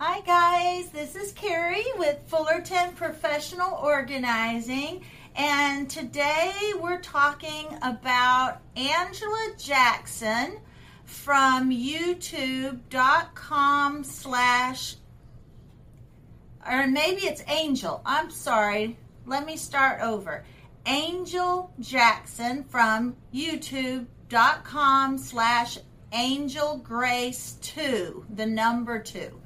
Hi, guys. This is Carrie with Fullerton Professional Organizing. And today we're talking about Angela Jackson from youtube.com slash, or maybe it's Angel. I'm sorry. Let me start over. Angel Jackson from youtube.com slash Angel Grace 2, the number 2.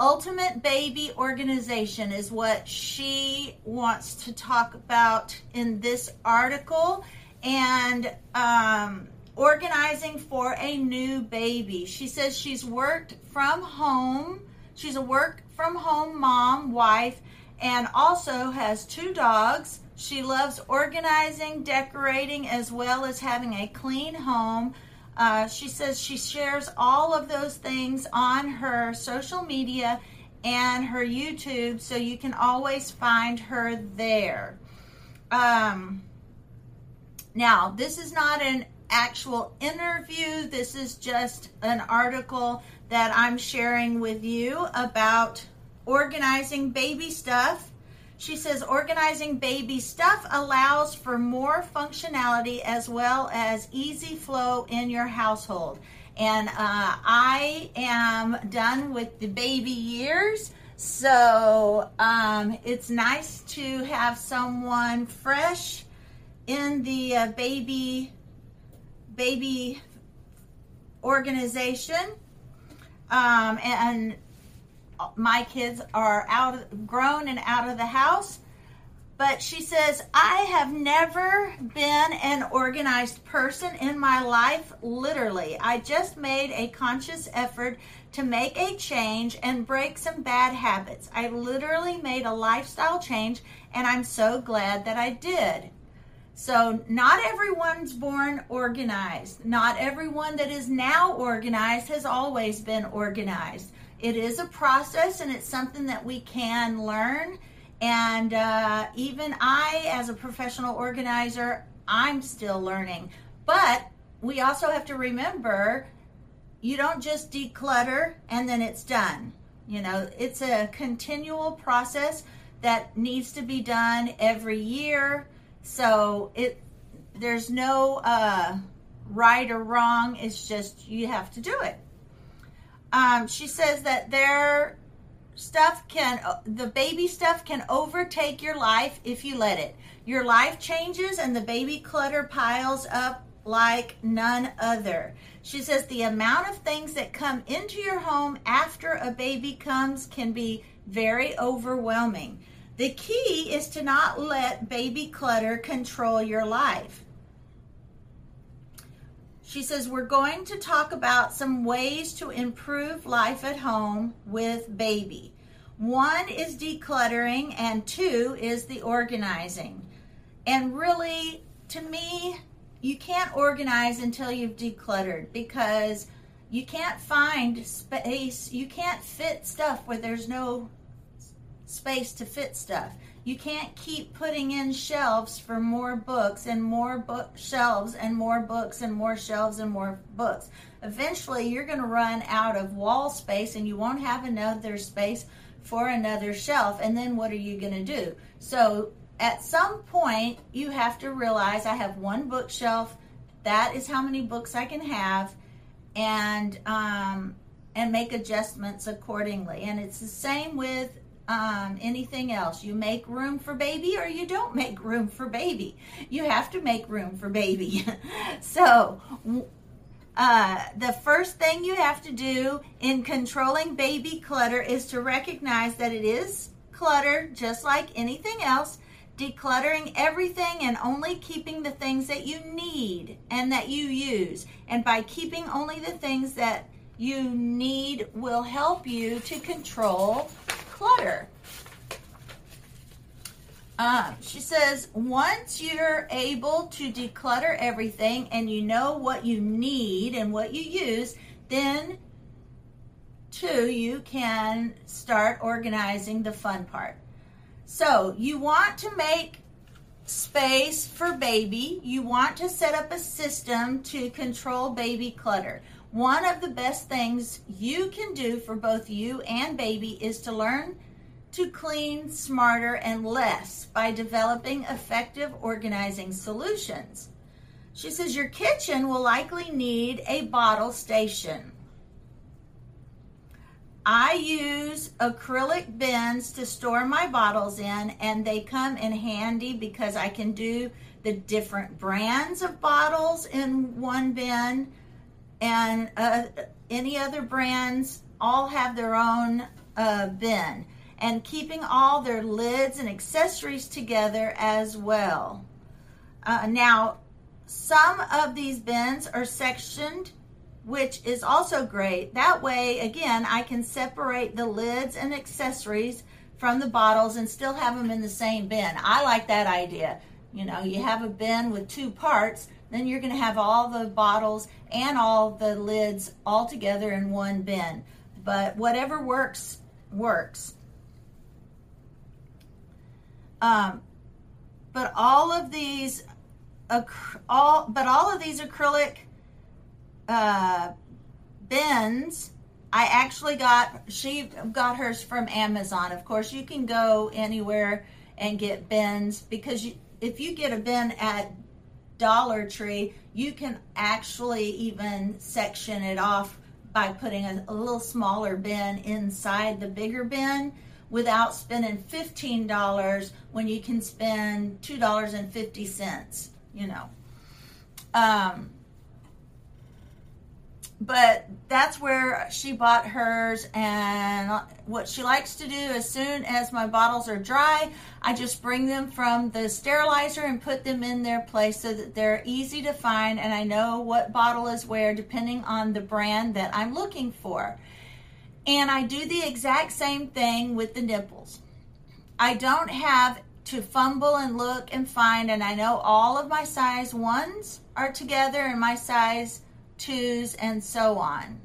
Ultimate Baby Organization is what she wants to talk about in this article and um, organizing for a new baby. She says she's worked from home. She's a work from home mom, wife, and also has two dogs. She loves organizing, decorating, as well as having a clean home. Uh, she says she shares all of those things on her social media and her YouTube, so you can always find her there. Um, now, this is not an actual interview, this is just an article that I'm sharing with you about organizing baby stuff. She says organizing baby stuff allows for more functionality as well as easy flow in your household. And uh, I am done with the baby years. So um, it's nice to have someone fresh in the uh, baby baby organization. Um, and my kids are out grown and out of the house but she says i have never been an organized person in my life literally. I just made a conscious effort to make a change and break some bad habits. I literally made a lifestyle change and i'm so glad that i did. So, not everyone's born organized. Not everyone that is now organized has always been organized it is a process and it's something that we can learn. And uh, even I, as a professional organizer, I'm still learning. But we also have to remember you don't just declutter and then it's done. You know, it's a continual process that needs to be done every year. So it there's no uh, right or wrong. It's just you have to do it. Um, she says that their stuff can, the baby stuff can overtake your life if you let it. Your life changes and the baby clutter piles up like none other. She says the amount of things that come into your home after a baby comes can be very overwhelming. The key is to not let baby clutter control your life. She says, We're going to talk about some ways to improve life at home with baby. One is decluttering, and two is the organizing. And really, to me, you can't organize until you've decluttered because you can't find space. You can't fit stuff where there's no space to fit stuff. You can't keep putting in shelves for more books and more book shelves and more books and more shelves and more books. Eventually, you're going to run out of wall space and you won't have another space for another shelf. And then what are you going to do? So, at some point, you have to realize I have one bookshelf. That is how many books I can have, and um, and make adjustments accordingly. And it's the same with um, anything else. You make room for baby or you don't make room for baby. You have to make room for baby. so, uh, the first thing you have to do in controlling baby clutter is to recognize that it is clutter just like anything else. Decluttering everything and only keeping the things that you need and that you use. And by keeping only the things that you need will help you to control clutter. Uh, she says once you're able to declutter everything and you know what you need and what you use, then too you can start organizing the fun part. So you want to make space for baby. You want to set up a system to control baby clutter. One of the best things you can do for both you and baby is to learn to clean smarter and less by developing effective organizing solutions. She says your kitchen will likely need a bottle station. I use acrylic bins to store my bottles in, and they come in handy because I can do the different brands of bottles in one bin, and uh, any other brands all have their own uh, bin, and keeping all their lids and accessories together as well. Uh, now, some of these bins are sectioned which is also great. That way, again, I can separate the lids and accessories from the bottles and still have them in the same bin. I like that idea. You know, you have a bin with two parts, then you're going to have all the bottles and all the lids all together in one bin. But whatever works, works. Um, but all of these, all but all of these acrylic uh, bins. I actually got she got hers from Amazon. Of course, you can go anywhere and get bins because you, if you get a bin at Dollar Tree, you can actually even section it off by putting a, a little smaller bin inside the bigger bin without spending $15 when you can spend $2.50, you know. Um, but that's where she bought hers and what she likes to do as soon as my bottles are dry i just bring them from the sterilizer and put them in their place so that they're easy to find and i know what bottle is where depending on the brand that i'm looking for. And i do the exact same thing with the nipples. I don't have to fumble and look and find and i know all of my size ones are together and my size twos, and so on.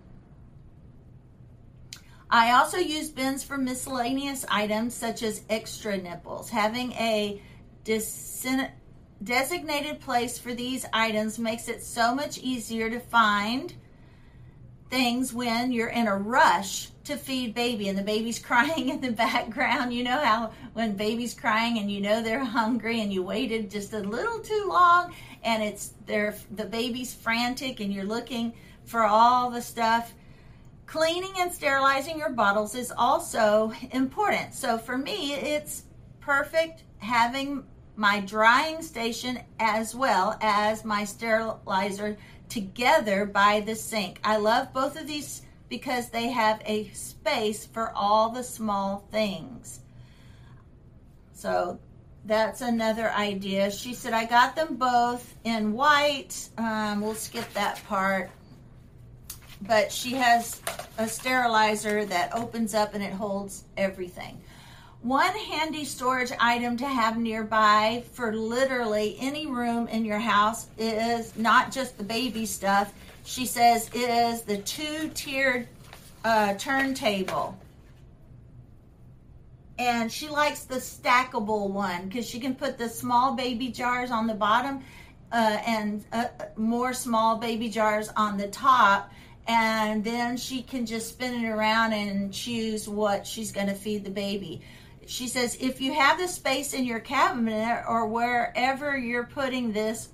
I also use bins for miscellaneous items such as extra nipples. Having a designated place for these items makes it so much easier to find things when you're in a rush to feed baby and the baby's crying in the background. You know how when baby's crying and you know they're hungry and you waited just a little too long and it's they're the baby's frantic and you're looking for all the stuff. Cleaning and sterilizing your bottles is also important. So for me, it's perfect having my drying station as well as my sterilizer together by the sink. I love both of these because they have a space for all the small things. So that's another idea. She said, I got them both in white. Um, we'll skip that part. But she has a sterilizer that opens up and it holds everything. One handy storage item to have nearby for literally any room in your house is not just the baby stuff. She says is the two tiered uh, turntable and she likes the stackable one because she can put the small baby jars on the bottom uh, and uh, more small baby jars on the top and then she can just spin it around and choose what she's going to feed the baby. She says if you have the space in your cabinet or wherever you're putting this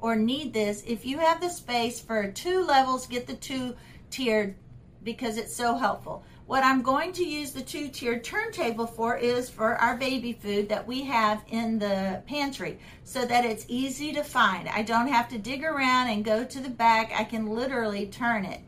or need this if you have the space for two levels get the two tiered because it's so helpful what I'm going to use the two-tiered turntable for is for our baby food that we have in the pantry so that it's easy to find. I don't have to dig around and go to the back. I can literally turn it.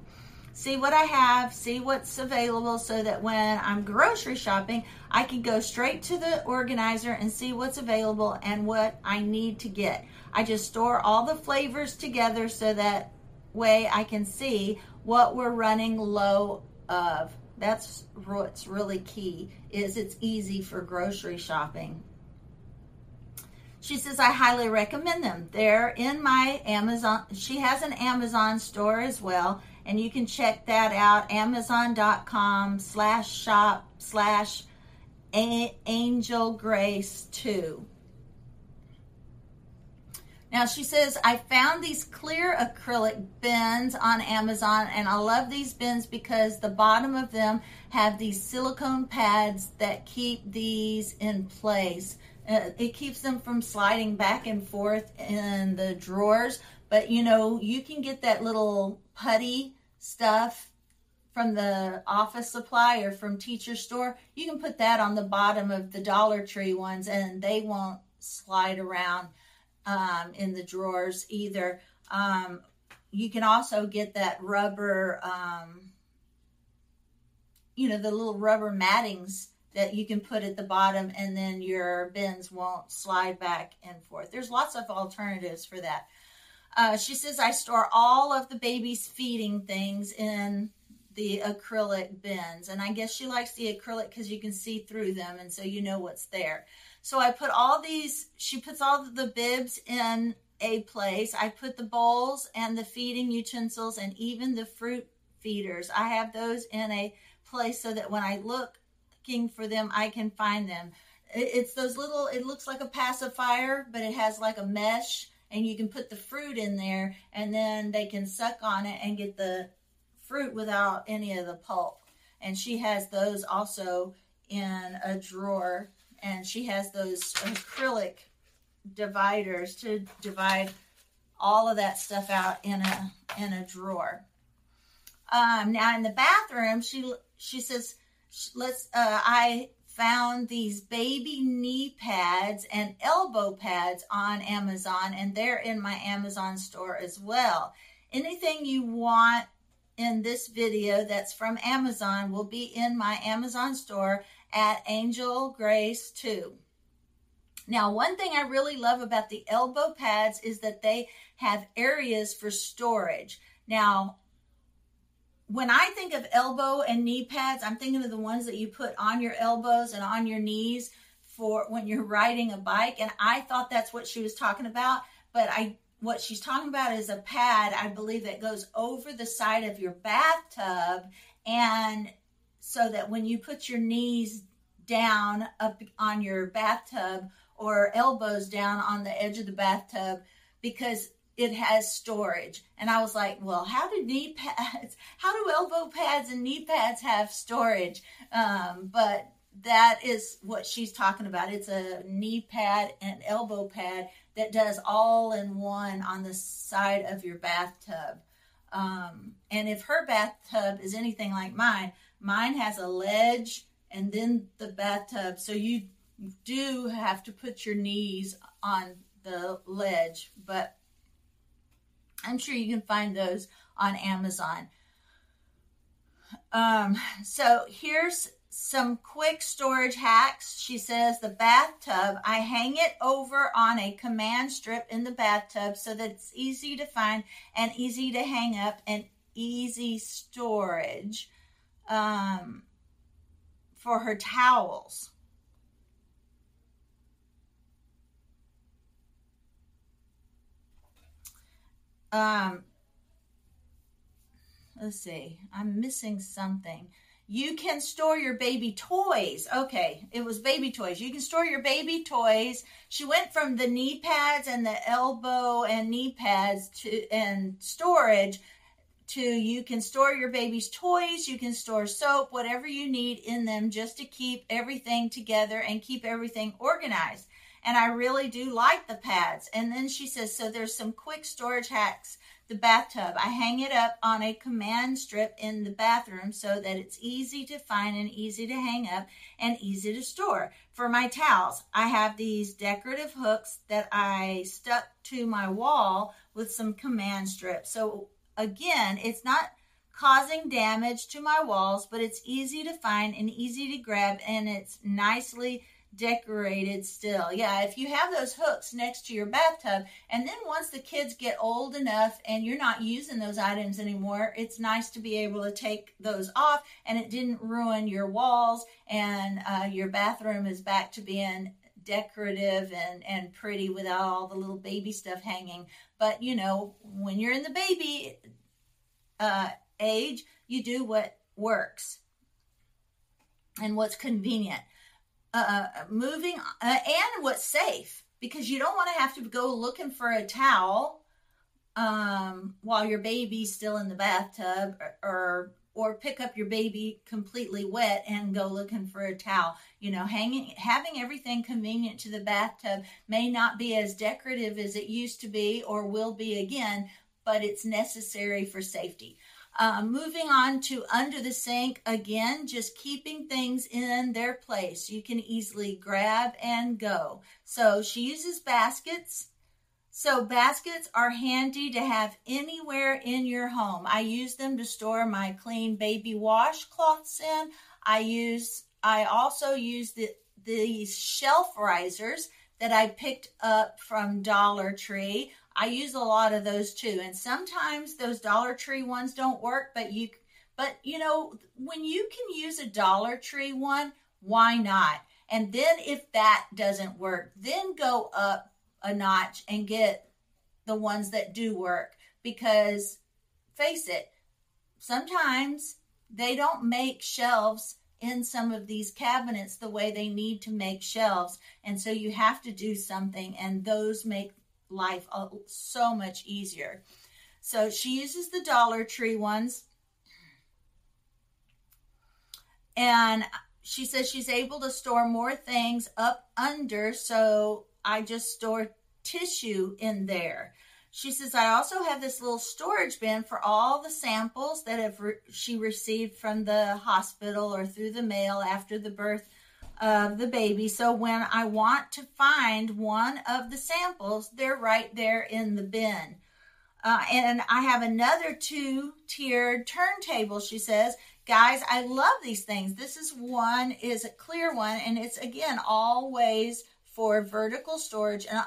See what I have, see what's available so that when I'm grocery shopping, I can go straight to the organizer and see what's available and what I need to get. I just store all the flavors together so that way I can see what we're running low of. That's what's really key is it's easy for grocery shopping. She says, I highly recommend them. They're in my Amazon. She has an Amazon store as well. And you can check that out. Amazon.com slash shop slash angel grace 2. Now she says, I found these clear acrylic bins on Amazon and I love these bins because the bottom of them have these silicone pads that keep these in place. Uh, it keeps them from sliding back and forth in the drawers. But you know, you can get that little putty stuff from the office supply or from teacher store. You can put that on the bottom of the Dollar Tree ones and they won't slide around um, in the drawers either. Um, you can also get that rubber, um, you know, the little rubber mattings that you can put at the bottom and then your bins won't slide back and forth. There's lots of alternatives for that. Uh, she says, I store all of the baby's feeding things in the acrylic bins. And I guess she likes the acrylic because you can see through them and so you know what's there. So I put all these, she puts all the bibs in a place. I put the bowls and the feeding utensils and even the fruit feeders. I have those in a place so that when I look looking for them, I can find them. It's those little, it looks like a pacifier, but it has like a mesh and you can put the fruit in there and then they can suck on it and get the fruit without any of the pulp. And she has those also in a drawer and she has those acrylic dividers to divide all of that stuff out in a in a drawer. Um, now in the bathroom, she she says, "Let's." Uh, I found these baby knee pads and elbow pads on Amazon, and they're in my Amazon store as well. Anything you want in this video that's from Amazon will be in my Amazon store at Angel Grace 2. Now, one thing I really love about the elbow pads is that they have areas for storage. Now, when I think of elbow and knee pads, I'm thinking of the ones that you put on your elbows and on your knees for when you're riding a bike. And I thought that's what she was talking about, but I what she's talking about is a pad, I believe, that goes over the side of your bathtub and so that when you put your knees down up on your bathtub or elbows down on the edge of the bathtub because it has storage. And I was like, well, how do knee pads, how do elbow pads and knee pads have storage? Um, but that is what she's talking about. It's a knee pad and elbow pad that does all in one on the side of your bathtub. Um, and if her bathtub is anything like mine, Mine has a ledge and then the bathtub. So you do have to put your knees on the ledge, but I'm sure you can find those on Amazon. Um, so here's some quick storage hacks. She says the bathtub, I hang it over on a command strip in the bathtub so that it's easy to find and easy to hang up and easy storage um, for her towels. Um, let's see, I'm missing something. You can store your baby toys. Okay, it was baby toys. You can store your baby toys. She went from the knee pads and the elbow and knee pads to and storage to you can store your baby's toys, you can store soap, whatever you need in them just to keep everything together and keep everything organized. And I really do like the pads. And then she says, so there's some quick storage hacks. The bathtub, I hang it up on a command strip in the bathroom so that it's easy to find and easy to hang up and easy to store. For my towels, I have these decorative hooks that I stuck to my wall with some command strips. So Again, it's not causing damage to my walls, but it's easy to find and easy to grab and it's nicely decorated still. Yeah, if you have those hooks next to your bathtub, and then once the kids get old enough and you're not using those items anymore, it's nice to be able to take those off and it didn't ruin your walls and uh, your bathroom is back to being decorative and, and pretty without all the little baby stuff hanging. But, you know, when you're in the baby uh, age, you do what works and what's convenient. Uh, moving uh, and what's safe. because you don't want to have to go looking for a towel um, while your baby's still in the bathtub or, or or pick up your baby completely wet and go looking for a towel. You know, hanging having everything convenient to the bathtub may not be as decorative as it used to be or will be again, but it's necessary for safety. Uh, moving on to under the sink, again, just keeping things in their place. You can easily grab and go. So she uses baskets so baskets are handy to have anywhere in your home. I use them to store my clean baby washcloths in. I use I also use the these shelf risers that I picked up from Dollar Tree. I use a lot of those too. And sometimes those Dollar Tree ones don't work, but you but you know, when you can use a Dollar Tree one, why not? And then if that doesn't work, then go up a notch and get the ones that do work because face it, sometimes they don't make shelves in some of these cabinets the way they need to make shelves. And so you have to do something, and those make life so much easier. So she uses the Dollar Tree ones. And she says she's able to store more things up under. So I just store tissue in there. She says, I also have this little storage bin for all the samples that have re- she received from the hospital or through the mail after the birth of the baby. So when I want to find one of the samples, they're right there in the bin. Uh, and I have another two tiered turntable, she says. Guys, I love these things. This is one is a clear one, and it's again always for vertical storage. And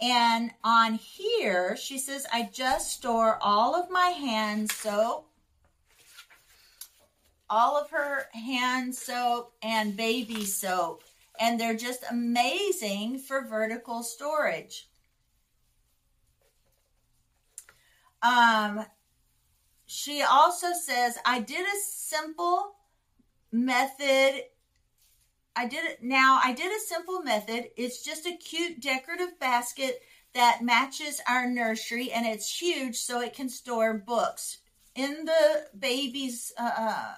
and on here, she says, I just store all of my hand soap, all of her hand soap and baby soap. And they're just amazing for vertical storage. Um, she also says, I did a simple method I did it now. I did a simple method. It's just a cute decorative basket that matches our nursery and it's huge so it can store books. In the baby's, uh, uh,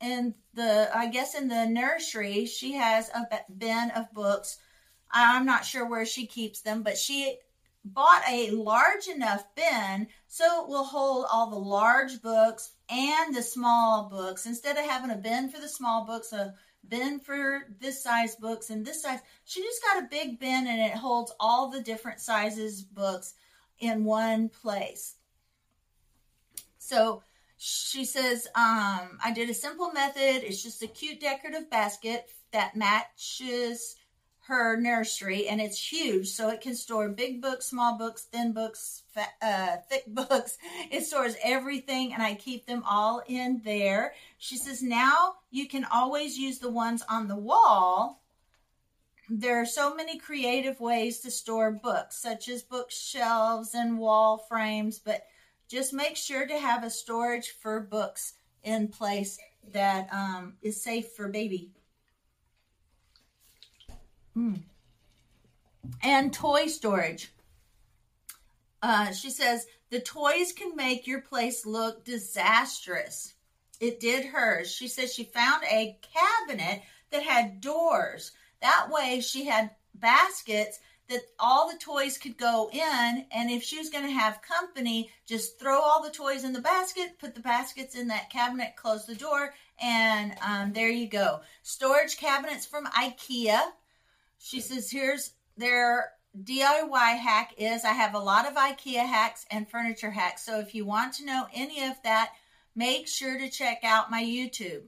in the, I guess in the nursery, she has a bin of books. I'm not sure where she keeps them, but she bought a large enough bin so it will hold all the large books and the small books. Instead of having a bin for the small books a bin for this size books and this size she just got a big bin and it holds all the different sizes books in one place. So she says um, i did a simple method. It's just a cute decorative basket that matches her nursery and it's huge. So it can store big books small books thin books fat, uh, thick books. It stores everything and i keep them all in there. She says now you can always use the ones on the wall. There are so many creative ways to store books such as bookshelves and wall frames but just make sure to have a storage for books in place that um, is safe for baby Mm. And toy storage. Uh, she says the toys can make your place look disastrous. It did hers. She says she found a cabinet that had doors. That way, she had baskets that all the toys could go in. And if she was going to have company, just throw all the toys in the basket, put the baskets in that cabinet, close the door, and um, there you go. Storage cabinets from IKEA. She says, here's their DIY hack is I have a lot of IKEA hacks and furniture hacks. So if you want to know any of that, make sure to check out my YouTube.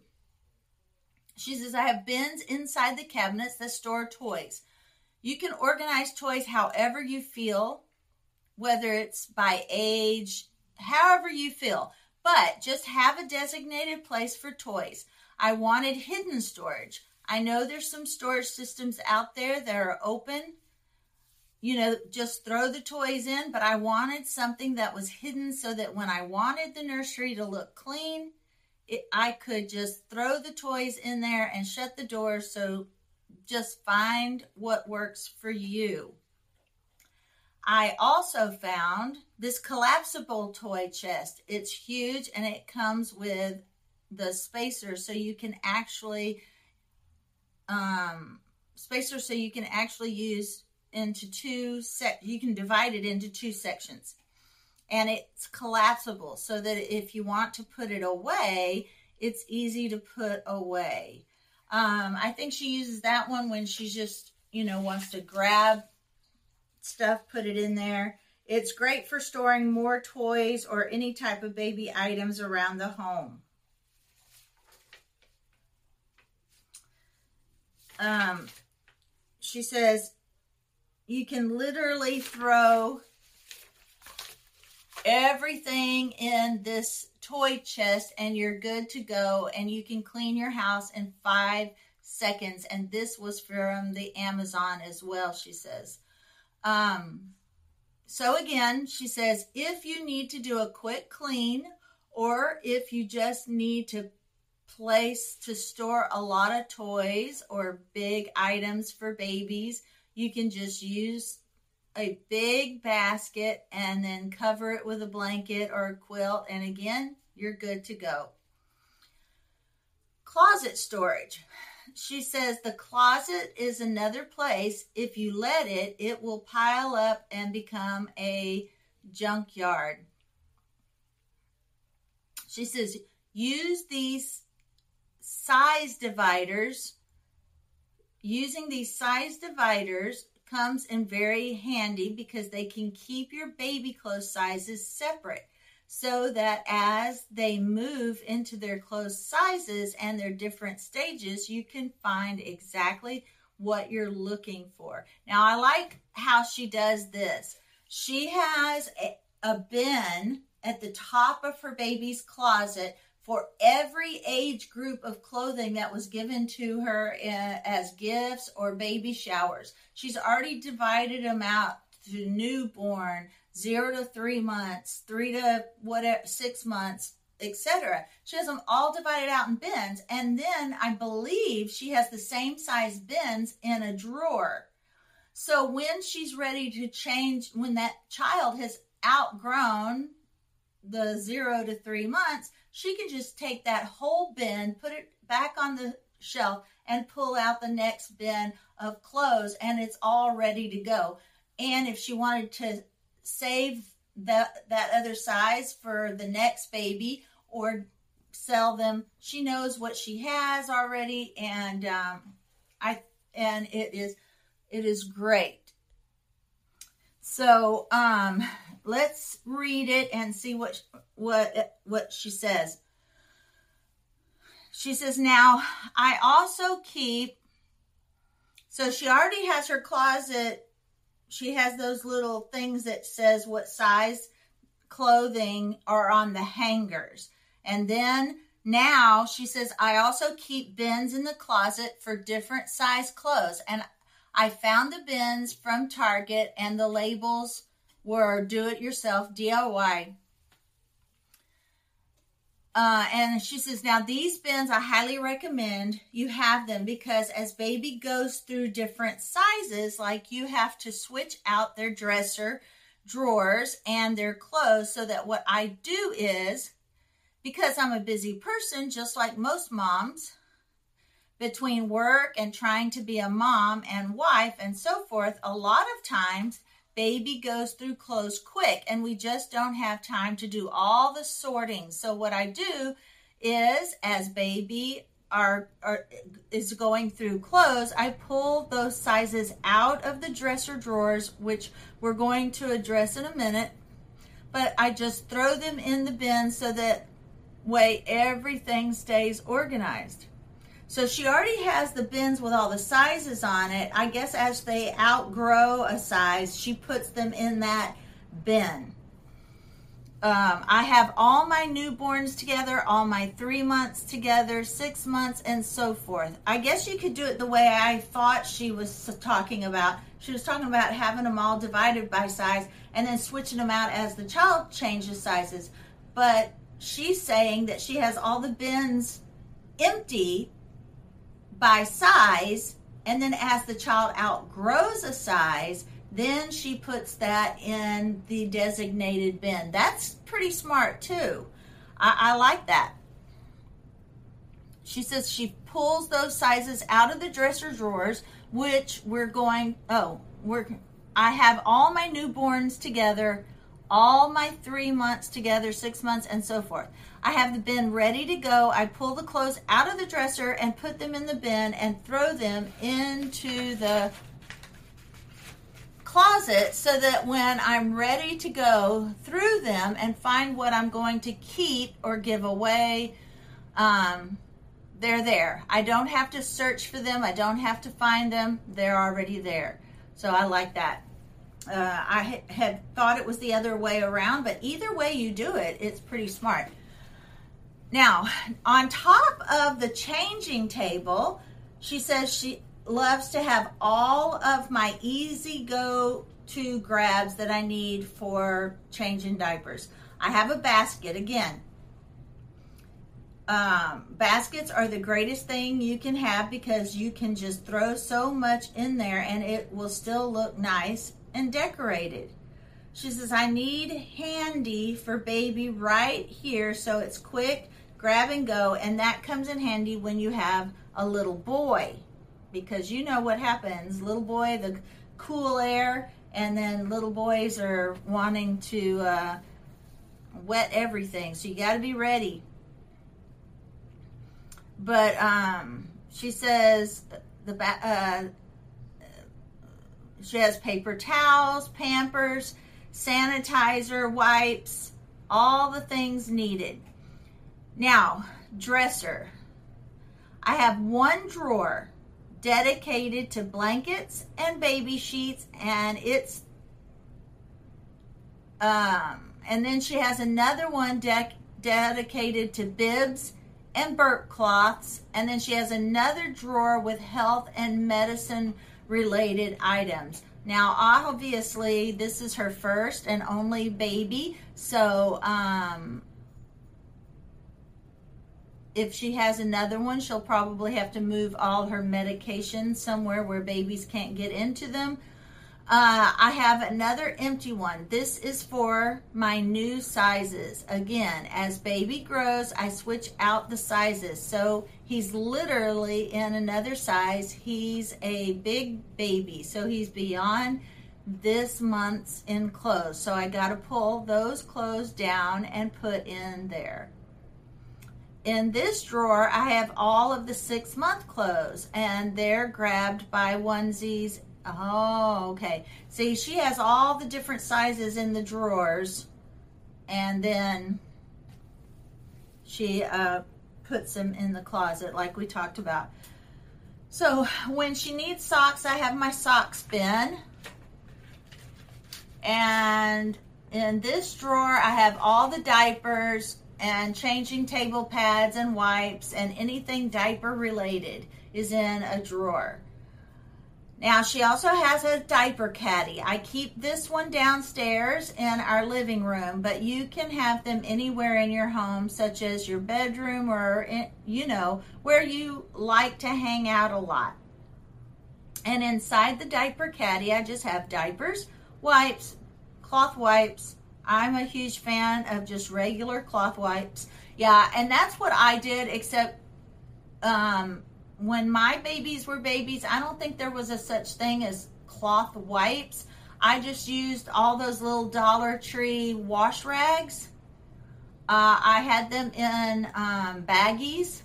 She says, I have bins inside the cabinets that store toys. You can organize toys however you feel, whether it's by age, however you feel, but just have a designated place for toys. I wanted hidden storage. I know there's some storage systems out there that are open. You know, just throw the toys in, but I wanted something that was hidden so that when I wanted the nursery to look clean, it, I could just throw the toys in there and shut the door so just find what works for you. I also found this collapsible toy chest. It's huge and it comes with the spacer so you can actually um spacer so you can actually use into two set you can divide it into two sections. And it's collapsible so that if you want to put it away it's easy to put away. Um, i think she uses that one when she just you know wants to grab stuff put it in there. It's great for storing more toys or any type of baby items around the home um, she says you can literally throw everything in this toy chest and you're good to go and you can clean your house in five seconds. And this was from the amazon as well she says. Um so again she says if you need to do a quick clean or if you just need to place to store a lot of toys or big items for babies you can just use a big basket and then cover it with a blanket or a quilt. And again, you're good to go. Closet storage. She says the closet is another place. If you let it, it will pile up and become a junkyard. She says use these size dividers. Using these size dividers comes in very handy because they can keep your baby clothes sizes separate so that as they move into their clothes sizes and their different stages, you can find exactly what you're looking for. Now, I like how she does this. She has a, a bin at the top of her baby's closet for every age group of clothing that was given to her uh, as gifts or baby showers. She's already divided them out to newborn, zero to three months, three to whatever, six months, etc. She has them all divided out in bins. And then I believe she has the same size bins in a drawer. So when she's ready to change, when that child has outgrown the zero to three months, she can just take that whole bin, put it back on the shelf, and pull out the next bin of clothes, and it's all ready to go. And if she wanted to save that that other size for the next baby or sell them, she knows what she has already, and um, I and it is it is great. So um, let's read it and see what what what she says. She says, "Now I also keep." So she already has her closet. She has those little things that says what size clothing are on the hangers, and then now she says, "I also keep bins in the closet for different size clothes." And I found the bins from Target, and the labels were do it yourself DIY. Uh, and she says, now these bins I highly recommend you have them because as baby goes through different sizes, like you have to switch out their dresser drawers and their clothes so that what I do is because I'm a busy person, just like most moms, between work and trying to be a mom and wife and so forth, a lot of times baby goes through clothes quick and we just don't have time to do all the sorting. So what I do is as baby are, are is going through clothes, I pull those sizes out of the dresser drawers, which we're going to address in a minute. But I just throw them in the bin so that way everything stays organized. So she already has the bins with all the sizes on it. I guess as they outgrow a size, she puts them in that bin. Um, I have all my newborns together, all my three months together, six months, and so forth. I guess you could do it the way I thought she was talking about. She was talking about having them all divided by size and then switching them out as the child changes sizes. But she's saying that she has all the bins empty by size And then as the child outgrows a size, then she puts that in the designated bin. That's pretty smart too. I, I like that. She says she pulls those sizes out of the dresser drawers, which we're going, oh, we're, I have all my newborns together, all my three months together, six months, and so forth. I have the bin ready to go. I pull the clothes out of the dresser and put them in the bin and throw them into the closet so that when I'm ready to go through them and find what I'm going to keep or give away, um, they're there. I don't have to search for them. I don't have to find them. They're already there. So I like that. Uh, I had thought it was the other way around, but either way you do it, it's pretty smart. Now, on top of the changing table, she says she loves to have all of my easy go to grabs that I need for changing diapers. I have a basket again. Um, baskets are the greatest thing you can have because you can just throw so much in there and it will still look nice and decorated. She says, I need handy for baby right here so it's quick, grab and go. And that comes in handy when you have a little boy because you know what happens. Little boy, the cool air, and then little boys are wanting to uh, wet everything. So you got to be ready. But um, she says the uh, she has paper towels, Pampers, sanitizer, wipes, all the things needed. Now, dresser. I have one drawer dedicated to blankets and baby sheets and it's um and then she has another one dec- dedicated to bibs and burp cloths and then she has another drawer with health and medicine related items now obviously this is her first and only baby so um if she has another one, she'll probably have to move all her medications somewhere where babies can't get into them. Uh, I have another empty one. This is for my new sizes. Again, as baby grows, I switch out the sizes. So he's literally in another size. He's a big baby. So he's beyond this month's in clothes. So I got to pull those clothes down and put in there in this drawer, I have all of the six month clothes and they're grabbed by onesies. Oh, okay. See, she has all the different sizes in the drawers and then she uh, puts them in the closet like we talked about. So when she needs socks, I have my socks bin. And in this drawer, I have all the diapers and changing table pads and wipes and anything diaper related is in a drawer. Now, she also has a diaper caddy. I keep this one downstairs in our living room, but you can have them anywhere in your home, such as your bedroom or, in, you know, where you like to hang out a lot. And inside the diaper caddy, I just have diapers, wipes, cloth wipes, I'm a huge fan of just regular cloth wipes. Yeah, and that's what I did, except um, when my babies were babies, I don't think there was a such thing as cloth wipes. I just used all those little Dollar Tree wash rags. Uh, I had them in um, baggies,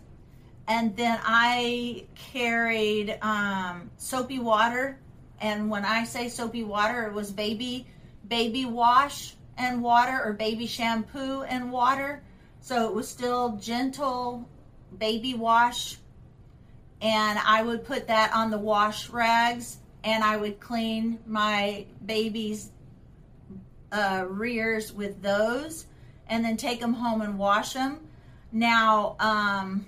and then I carried um, soapy water. And when I say soapy water, it was baby baby wash and water or baby shampoo and water. So it was still gentle baby wash. And I would put that on the wash rags and I would clean my baby's uh, rears with those and then take them home and wash them. Now, um,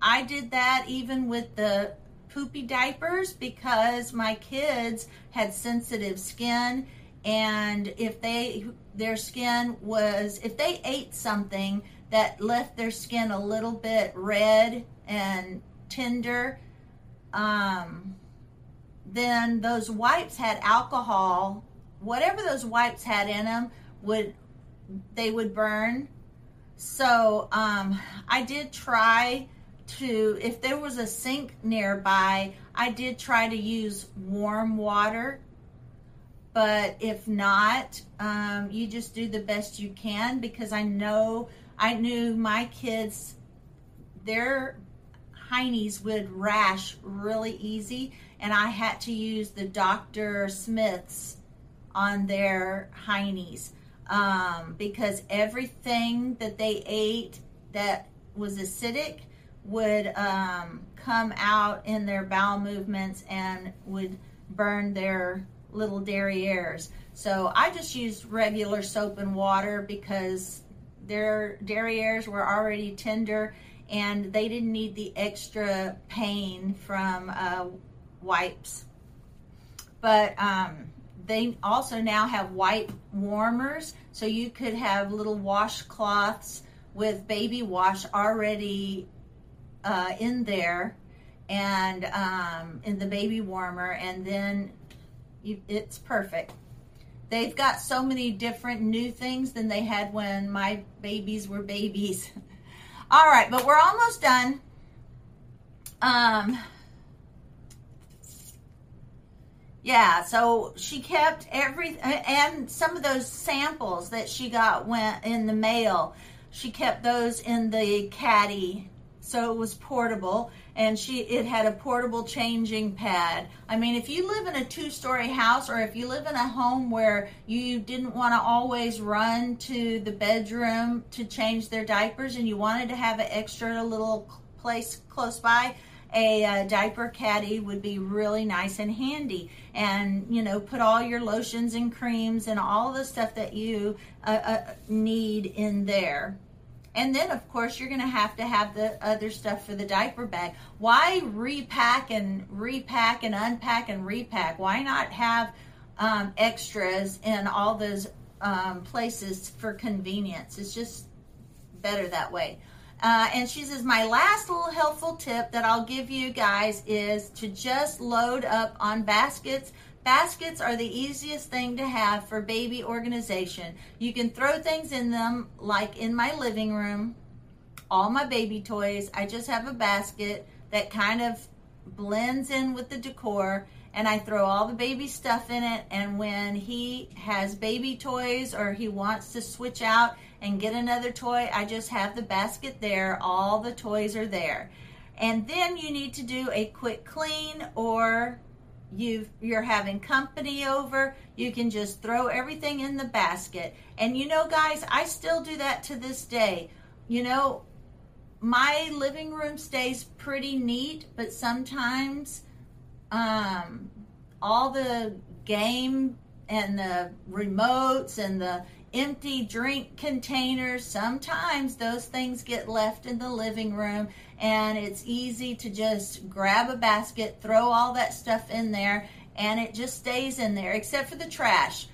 I did that even with the poopy diapers because my kids had sensitive skin and if they their skin was if they ate something that left their skin a little bit red and tender um, then those wipes had alcohol. Whatever those wipes had in them would they would burn. So um, I did try to, if there was a sink nearby, I did try to use warm water. But if not, um, you just do the best you can because I know I knew my kids, their heinies would rash really easy, and I had to use the Dr. Smiths on their heinies um, because everything that they ate that was acidic would um, come out in their bowel movements and would burn their little derrieres. So I just used regular soap and water because their derrieres were already tender and they didn't need the extra pain from uh, wipes. But um, they also now have wipe warmers, so you could have little washcloths with baby wash already uh, in there and um, in the baby warmer, and then you, it's perfect. They've got so many different new things than they had when my babies were babies. All right, but we're almost done. Um, yeah, so she kept every and some of those samples that she got went in the mail. She kept those in the caddy so it was portable and she it had a portable changing pad. I mean if you live in a two story house or if you live in a home where you didn't want to always run to the bedroom to change their diapers and you wanted to have an extra little place close by a, a diaper caddy would be really nice and handy. And you know put all your lotions and creams and all the stuff that you uh, uh, need in there and then, of course, you're going to have to have the other stuff for the diaper bag. Why repack and repack and unpack and repack? Why not have um, extras in all those um, places for convenience? It's just better that way. Uh, and she says, My last little helpful tip that I'll give you guys is to just load up on baskets Baskets are the easiest thing to have for baby organization. You can throw things in them, like in my living room, all my baby toys. I just have a basket that kind of blends in with the decor, and I throw all the baby stuff in it. And when he has baby toys or he wants to switch out and get another toy, I just have the basket there. All the toys are there. And then you need to do a quick clean or you you're having company over you can just throw everything in the basket. And you know guys i still do that to this day. You know my living room stays pretty neat but sometimes um, all the game and the remotes and the empty drink containers sometimes those things get left in the living room and it's easy to just grab a basket, throw all that stuff in there, and it just stays in there, except for the trash.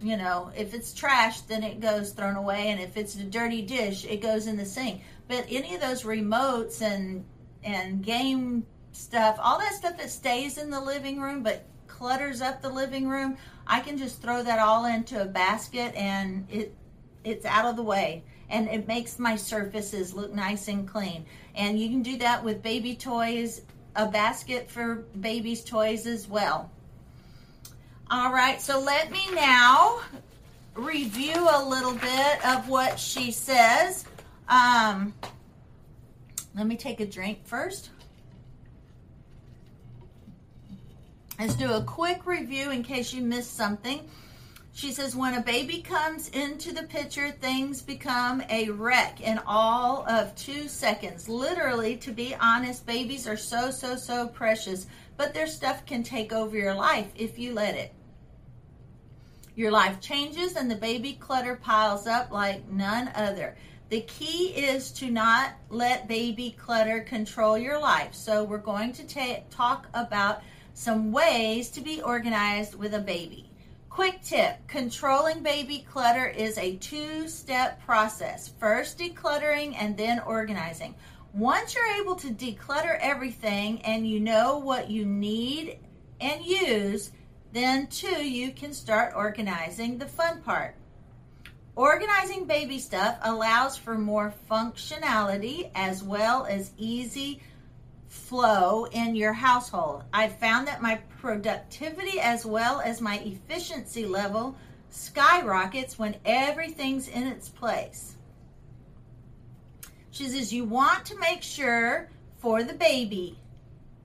You know, if it's trash, then it goes thrown away, and if it's a dirty dish, it goes in the sink. But any of those remotes and and game stuff, all that stuff that stays in the living room but clutters up the living room, I can just throw that all into a basket and it it's out of the way and it makes my surfaces look nice and clean. And you can do that with baby toys, a basket for baby's toys as well. All right, so let me now review a little bit of what she says. Um, let me take a drink first. Let's do a quick review in case you missed something. She says, when a baby comes into the picture, things become a wreck in all of two seconds. Literally, to be honest, babies are so, so, so precious, but their stuff can take over your life if you let it. Your life changes and the baby clutter piles up like none other. The key is to not let baby clutter control your life. So, we're going to ta- talk about some ways to be organized with a baby. Quick tip controlling baby clutter is a two step process. First, decluttering and then organizing. Once you're able to declutter everything and you know what you need and use, then too you can start organizing the fun part. Organizing baby stuff allows for more functionality as well as easy flow in your household. I've found that my productivity as well as my efficiency level skyrockets when everything's in its place. She says, You want to make sure for the baby,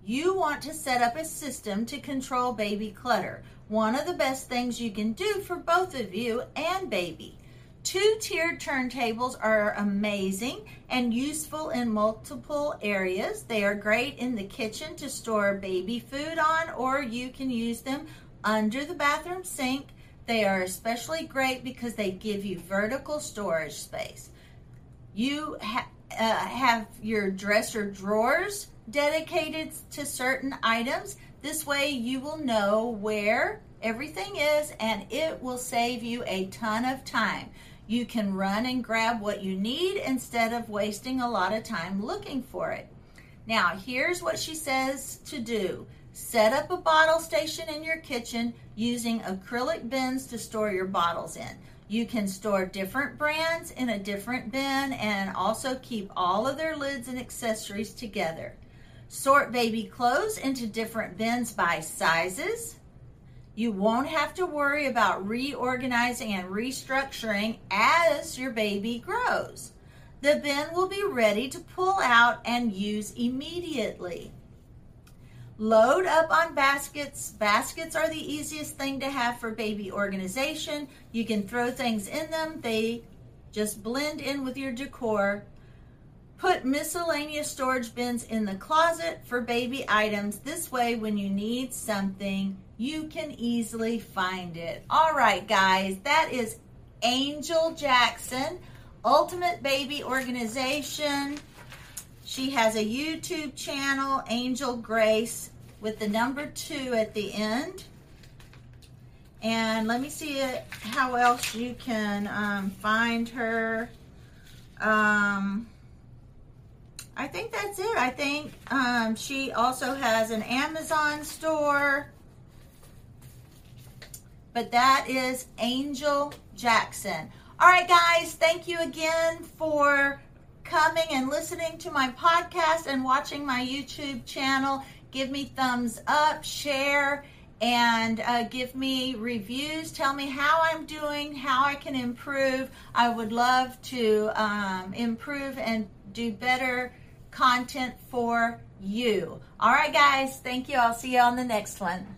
you want to set up a system to control baby clutter. One of the best things you can do for both of you and baby. Two tiered turntables are amazing and useful in multiple areas. They are great in the kitchen to store baby food on, or you can use them under the bathroom sink. They are especially great because they give you vertical storage space. You ha- uh, have your dresser drawers dedicated to certain items. This way, you will know where everything is and it will save you a ton of time. You can run and grab what you need instead of wasting a lot of time looking for it. Now, here's what she says to do set up a bottle station in your kitchen using acrylic bins to store your bottles in. You can store different brands in a different bin and also keep all of their lids and accessories together. Sort baby clothes into different bins by sizes. You won't have to worry about reorganizing and restructuring as your baby grows. The bin will be ready to pull out and use immediately. Load up on baskets. Baskets are the easiest thing to have for baby organization. You can throw things in them, they just blend in with your decor. Put miscellaneous storage bins in the closet for baby items. This way, when you need something, you can easily find it. All right, guys, that is Angel Jackson, Ultimate Baby Organization. She has a YouTube channel, Angel Grace, with the number two at the end. And let me see it, how else you can um, find her. Um, I think that's it. I think um, she also has an Amazon store. But that is Angel Jackson. All right, guys, thank you again for coming and listening to my podcast and watching my YouTube channel. Give me thumbs up, share, and uh, give me reviews. Tell me how I'm doing, how I can improve. I would love to um, improve and do better content for you. All right, guys, thank you. I'll see you on the next one.